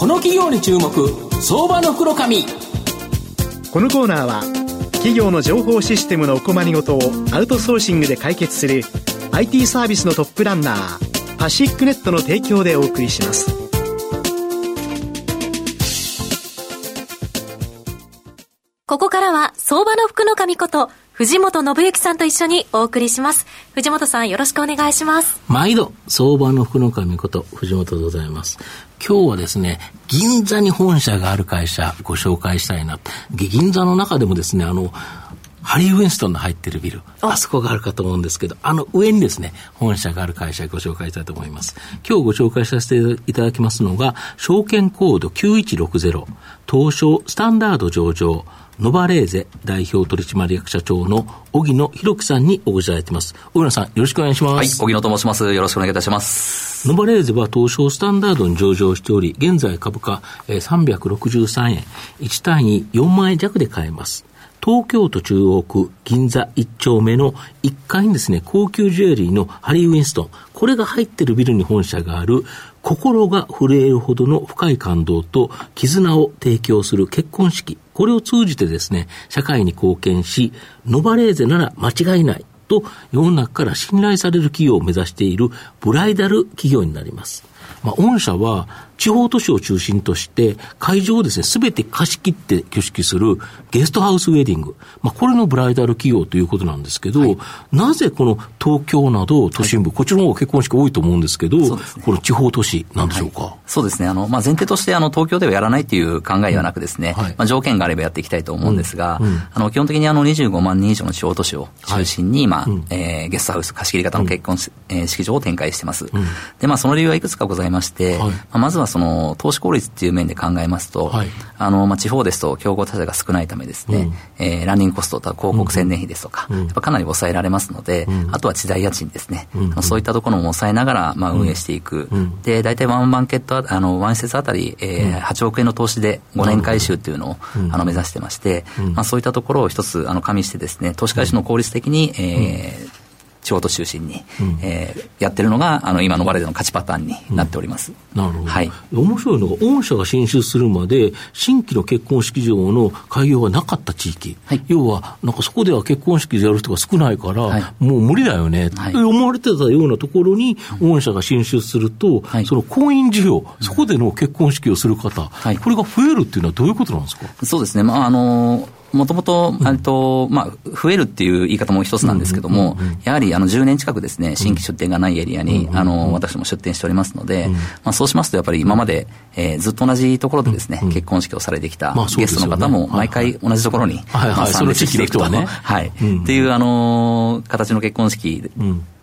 この企業に注目相場の袋紙このコーナーは企業の情報システムのお困りごとをアウトソーシングで解決する IT サービスのトップランナーパシックネットの提供でお送りします。ここからは相場の福の神こと藤本信之さんと一緒にお送りします。藤本さんよろしくお願いします。毎度相場の福の神こと藤本でございます。今日はですね、銀座に本社がある会社ご紹介したいな。銀座の中でもですね、あの、ハリー・ウィンストンの入ってるビル、あそこがあるかと思うんですけど、あの上にですね、本社がある会社をご紹介したいと思います。今日ご紹介させていただきますのが、証券コード9160、東証スタンダード上場、ノバレーゼ代表取締役社長の荻野博樹さんにお越しいただいてます。荻野さん、よろしくお願いします。はい、荻野と申します。よろしくお願いいたします。ノバレーゼは東証スタンダードに上場しており、現在株価、えー、363円、1単位4万円弱で買えます。東京都中央区銀座1丁目の1階にですね、高級ジュエリーのハリー・ウィンストン、これが入ってるビルに本社がある、心が震えるほどの深い感動と絆を提供する結婚式、これを通じてですね、社会に貢献し、ノバレーゼなら間違いないと世の中から信頼される企業を目指しているブライダル企業になります。まあ、御社は地方都市を中心として、会場をですね、すべて貸し切って挙式するゲストハウスウェディング。まあ、これのブライダル企業ということなんですけど、はい、なぜこの東京など都心部、はい、こちらの方が結婚式多いと思うんですけど、ね、この地方都市なんでしょうか？はい、そうですね。あの、まあ、前提として、あの、東京ではやらないという考えではなくですね、まあ、条件があればやっていきたいと思うんですが、うん。うん、あの、基本的にあの、25万人以上の地方都市を中心に、まあ、うん、えー、ゲストハウス貸し切り型の結婚、えー、式場を展開してます。で、まあ、その理由はいくつかございまして、まあ、まずはその、投資効率っていう面で考えますと、はい、あの、まあ、地方ですと競合他社が少ないためですね、うん、えー、ランニングコストと広告宣伝費ですとか、うん、やっぱかなり抑えられますので、うん、あとは地代家賃ですね、うん、そういったところも抑えながら、まあ、運営していく。で、大体ワンバンケット、あの、ワン施設あたり、えー、8億円の投資で5年回収っていうのを、あの、目指してまして、まあ、そういったところを一つ、あの、加味してですね、投資回収の効率的に、えー、地方都市中心に、うん、えー、やってるのが、あの、今のバレでの勝ちパターンになっております。うん、なるほど。はい。面白いのが、御社が進出するまで、新規の結婚式場の開業がなかった地域。はい、要は、なんかそこでは結婚式でやる人が少ないから、はい、もう無理だよね、って思われてたようなところに、御社が進出すると、はい、その婚姻事業、そこでの結婚式をする方、はい、これが増えるっていうのはどういうことなんですか？そうですね。まあ、あのーもともと、と、まあ、増えるっていう言い方も一つなんですけども、やはりあの10年近くですね、新規出店がないエリアに、あの、私も出店しておりますので、まあ、そうしますと、やっぱり今まで、えー、ずっと同じところでですね、結婚式をされてきたゲストの方も、毎回同じところに、参列していくと。はい。っていう、あの、形の結婚式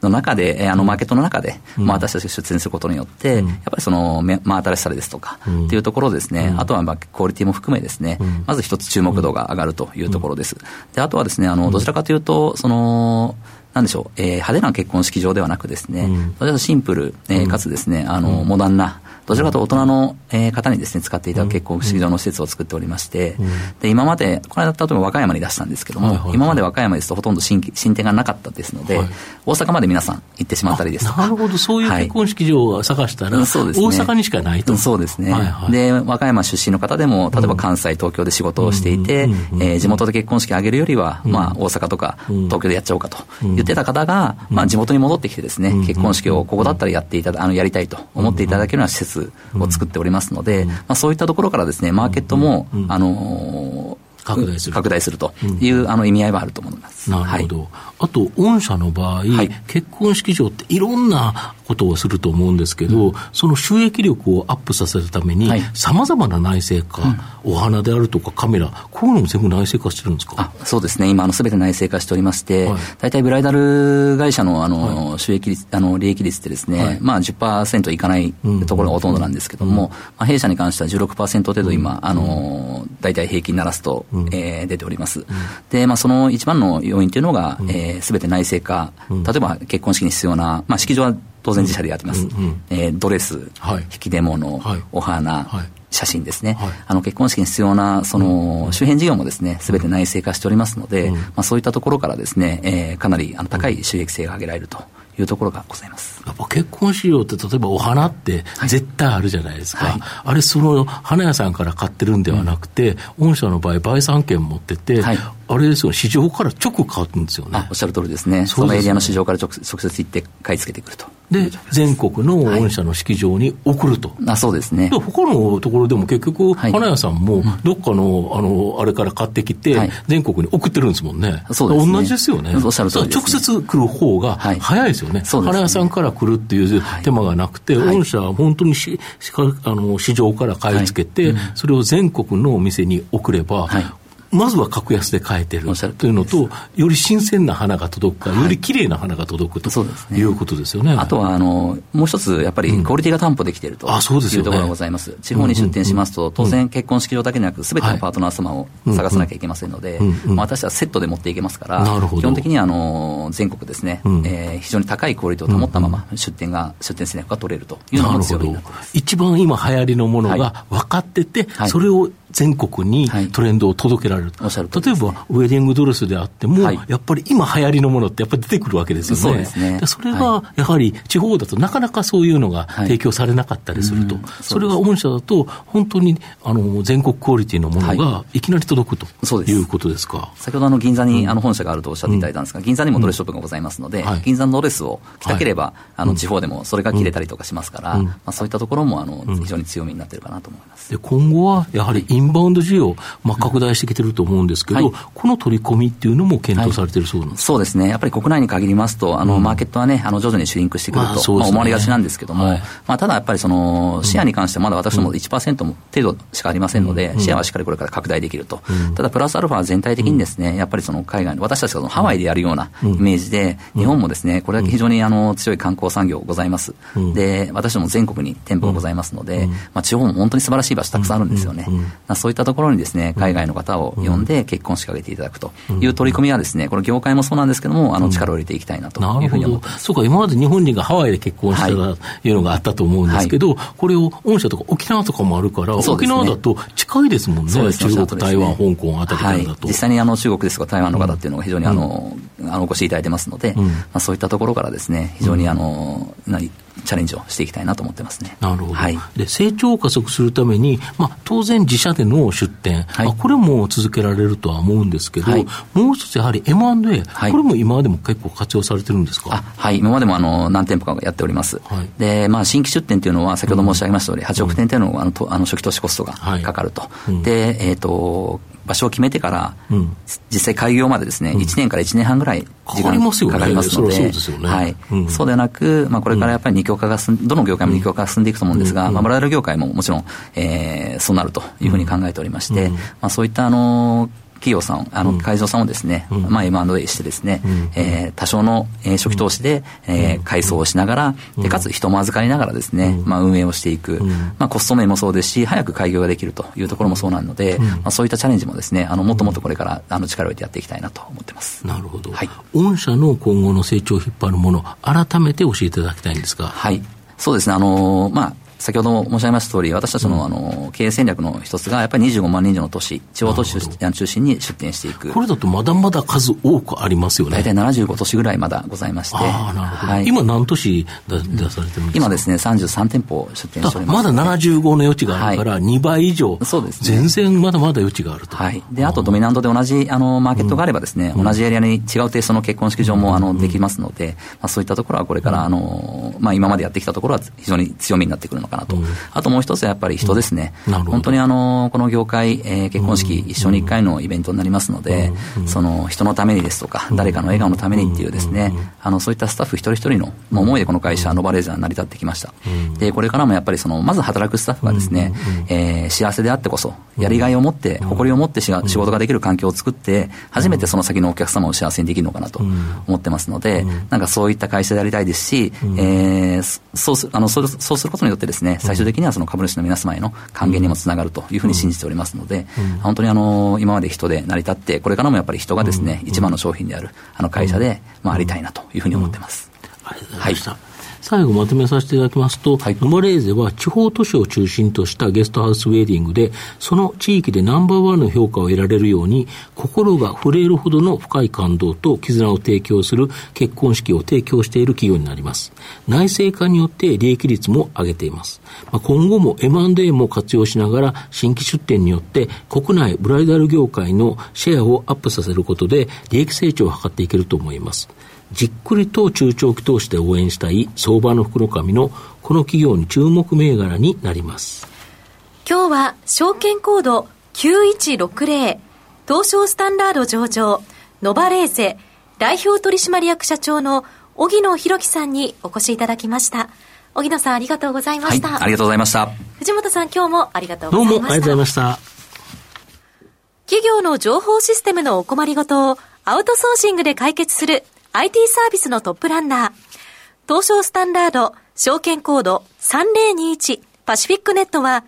の中で、あのマーケットの中で、まあ、私たちが出演することによって、やっぱりその、まあ、新しさですとか、っていうところですね、あとはまあクオリティも含めですね、まず一つ注目度が上がるというところです。であとはですね、あのどちらかというと、その、なんでしょう、えー、派手な結婚式場ではなくですね、うん、シンプル、えー、かつですね、あの、モダンな、どちらかと大人の、えー、方にですね、使っていただく結婚式場の施設を作っておりまして、うん、で、今まで、この間、例えば和歌山に出したんですけども、今まで和歌山ですとほとんど新新店がなかったですので、はい、大阪まで皆さん行ってしまったりですとか。なるほど、そういう結婚式場を探したら、はい、そうですね、大阪にしかないと。そうですね、で、和歌山出身の方でも、例えば関西、東京で仕事をしていて、え地元で結婚式を挙げるよりは、まあ、大阪とか東京でやっちゃおうかと言ってた方が、まあ、地元に戻ってきてですね、結婚式をここだったらやっていただ、あの、やりたいと思っていただけるような施設を作ってておりますので、まあ、そういったところからですね、マーケットも、あの拡大する。拡大するという、あの意味合いはあると思います。なるほど。はい、あと、御社の場合、はい、結婚式場っていろんなことをすると思うんですけど、うん、その収益力をアップさせるために、さまざまな内製化、うん、お花であるとかカメラ、こういうのも全部内製化してるんですか？あそうですね、今、すべて内製化しておりまして、大体ブライダル会社のあの、収益率、あの利益率ってですね、はい、まあ10%いかないところがほとんどなんですけども、まあ、弊社に関しては16%程度今、あの大体平均ならすと、うん、えー、出ております。で、まあ、その一番の要因というのが、す、えー、べ、て内製化、例えば結婚式に必要な、まあ、式場は当然自社でやってます。うんうん、えー、ドレス、はい、引き出物、はい、お花、はい、写真ですね、はい、あの結婚式に必要なその周辺事業もですね、すべて内製化しておりますので、うん、まあ、そういったところからですね、えー、かなりあの高い収益性が上げられるというところがございます。やっぱ結婚資料って、例えばお花って絶対あるじゃないですか。はい、あれ、その花屋さんから買ってるんではなくて、うん、御社の場合、売産権持ってて、はい、あれですよ、市場から直買うんですよね。おっしゃる通りですね。そのエリアの市場から直直接行って買い付けてくると。で、全国の御社の式場に送ると。あそうですね。他のところでも結局、花屋さんも、どっかの、あの、あれから買ってきて、全国に送ってるんですもんね。そうですね。同じですよね。おっしゃる通り直接来る方が早いですよね。花屋さんから来るっていう手間がなくて、御社は本当にしあの市場から買い付けて、それを全国のお店に送れば、まずは格安で買えてるというのと、より新鮮な花が届くか、より綺麗な花が届くと、い、うことですよね。あとはあの、もう一つ、やっぱりクオリティが担保できているというところがございます。地方に出店しますと、当然結婚式場だけでなく、すべてのパートナー様を探さなきゃいけませんので、私はセットで持っていけますから、基本的にあの全国ですね、え非常に高いクオリティを保ったまま出店が、出店戦略が取れるというのが強みになってます。一番今流行りのものが分かってて、それを全国にトレンドを届けられる、はい、例えばウェディングドレスであっても、はい、やっぱり今流行りのものってやっぱり出てくるわけですよね。そうですね。それがやはり地方だとなかなかそういうのが提供されなかったりすると、はいうん、それが御社だと本当にあの全国クオリティのものがい。きなり届くと、はい、いうことですか？先ほどあの銀座にあの本社があるとおっしゃっていただいたんですが、うん、銀座にもドレスショップがございますので、うん、銀座のドレスを着たければ、あの地方でもそれが着れたりとかしますから、まあ、そういったところもあの非常に強みになっているかなと思います。で今後はやはりインバウンド需要まあ、拡大してきてると思うんですけど、はい、この取り込みっていうのも検討されてるそうなんです、はい、そうですね、やっぱり国内に限りますと、あの、うん、マーケットはね、あの徐々にシュリンクしてくると、まあ、ね、まあ、思われがちなんですけども、はい、まあ、ただやっぱりその、シェアに関してはまだ私ども1%も程度しかありませんので、うん、シェアはしっかりこれから拡大できると、うん、ただプラスアルファは全体的にですね、やっぱりその海外の、私たちがそのハワイでやるようなイメージで、日本もですね、これだけ非常にあの強い観光産業ございます。で、私ども全国に店舗がございますので、まあ、地方も本当に素晴らしい場所たくさんあるんですよね。そういったところにですね、海外の方を呼んで結婚式を挙げていただくという取り組みはですね、この業界もそうなんですけども、あの力を入れていきたいなというふうに思ってます。そうか、今まで日本人がハワイで結婚したとい。うのがあったと思うんですけど、はい、これを御社とか沖縄とかもあるから、ね、沖縄だと近いですもんね、ね。中国、台湾、香港あたりからだと。はい、実際にあの中国ですとか台湾の方っていうのが非常にあの、うん、あのお越しいただいてますので、うん、まあ、そういったところからですね、非常にあの、何、チャレンジをしていきたいなと思ってますね。なるほど。はい、で成長を加速するために、まあ、当然自社での出店、はい、まあ、これも続けられるとは思うんですけど、はい、もう一つやはり M&A、はい、これも今までも結構活用されてるんですか？はい、今までもあの何店舗かやっております。はい、で、まあ、新規出店というのは、先ほど申し上げました通り、8億店というのはあのとあの初期投資コストがかかると。うん、で、えっ、ー、と、場所を決めてから、うん、実際開業までですね、うん、1年から1年半ぐらい時間かかりますので、はい。そうではなく、まあ、これからやっぱり二極化がどの業界も二極化が進んでいくと思うんですが、まあ、ブライダル業界ももちろん、えー、そうなるというふうに考えておりまして、まあ、そういったあの企業さん、あの、会場さんをですね、うん、まあ M&A してですね、うん、えー、多少の、えー、初期投資で、えー、改装をしながら、で、かつ人も預かりながらですね、まあ運営をしていく、まあコスト面もそうですし、早く開業ができるというところもそうなので、まあそういったチャレンジもですね、あの、もっともっとこれから、あの、力を入れてやっていきたいなと思ってます。なるほど。はい。御社の今後の成長を引っ張るもの、改めて教えていただきたいんですが。はい。そうですね、あのー、まあ、先ほど申し上げました通り、私たちの,、あの経営戦略の一つが、やっぱり25万人以上の都市、地方都市中心に出店していく。これだとまだまだ数多くありますよね。大体75都市ぐらいまだございまして。あなるほど。はい、今何都市出されてるんですか？今ですね、33店舗出店しております、ね、まだ75の余地があるから、2倍以上、そうです、ね、全然まだまだ余地があると。はい。で、あとドミナントで同じあのマーケットがあればですね、同じエリアに違うテイストの結婚式場もあのできますので、まあ、そういったところはこれからあの、まあ、今までやってきたところは非常に強みになってくるのかなと。あとともう一つはやっぱり人ですね。うん、本当にあの、この業界、えー、結婚式一緒に一回のイベントになりますので、その人のためにですとか、誰かの笑顔のためにっていうですね、あの、そういったスタッフ一人一人の思いでこの会社、ノバレーザー成り立ってきました。で、これからもやっぱりその、まず働くスタッフがですね、えー、幸せであってこそ、やりがいを持って、誇りを持って仕事ができる環境を作って、初めてその先のお客様を幸せにできるのかなと思ってますので、なんかそういった会社でありたいですし、えー、そうすあのそうそうすることによってですね、最終的にはその株主の皆様への還元にもつながるというふうに信じておりますので、本当にあの今まで人で成り立って、これからもやっぱり人がですね、一番の商品であるあの会社で、まあ、ありたいなというふうに思ってます。ありがとうございました。はい最後まとめさせていただきますと、はい、ノマレーゼは地方都市を中心としたゲストハウスウェディングで、その地域でナンバーワンの評価を得られるように、心が震えるほどの深い感動と絆を提供する結婚式を提供している企業になります。内製化によって利益率も上げています。まあ、今後も M&A も活用しながら新規出店によって国内ブライダル業界のシェアをアップさせることで利益成長を図っていけると思います。じっくりと中長期投資で応援したい相場の福の神のこの企業に注目銘柄になります。今日は証券コード9160東証スタンダード上場ノバレーゼ代表取締役社長の荻野博樹さんにお越しいただきました。荻野さんありがとうございました、はい、ありがとうございました。藤本さん今日もありがとうございました。どうもありがとうございました。企業の情報システムのお困りごとをアウトソーシングで解決する IT サービスのトップランナー、東証スタンダード証券コード3021パシフィックネットは、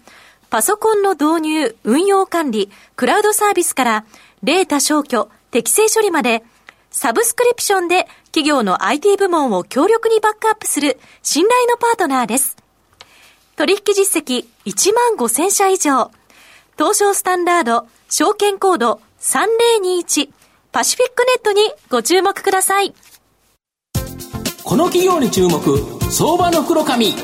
パソコンの導入、運用管理、クラウドサービスから、データ消去、適正処理まで、サブスクリプションで企業の IT 部門を強力にバックアップする信頼のパートナーです。取引実績1万5000社以上。東証スタンダード証券コード3021パシフィックネットにご注目ください。この企業に注目、相場の黒髪。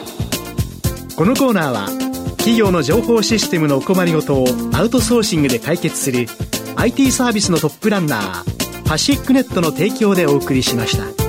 このコーナーは企業の情報システムのお困りごとをアウトソーシングで解決する IT サービスのトップランナーパシックネットの提供でお送りしました。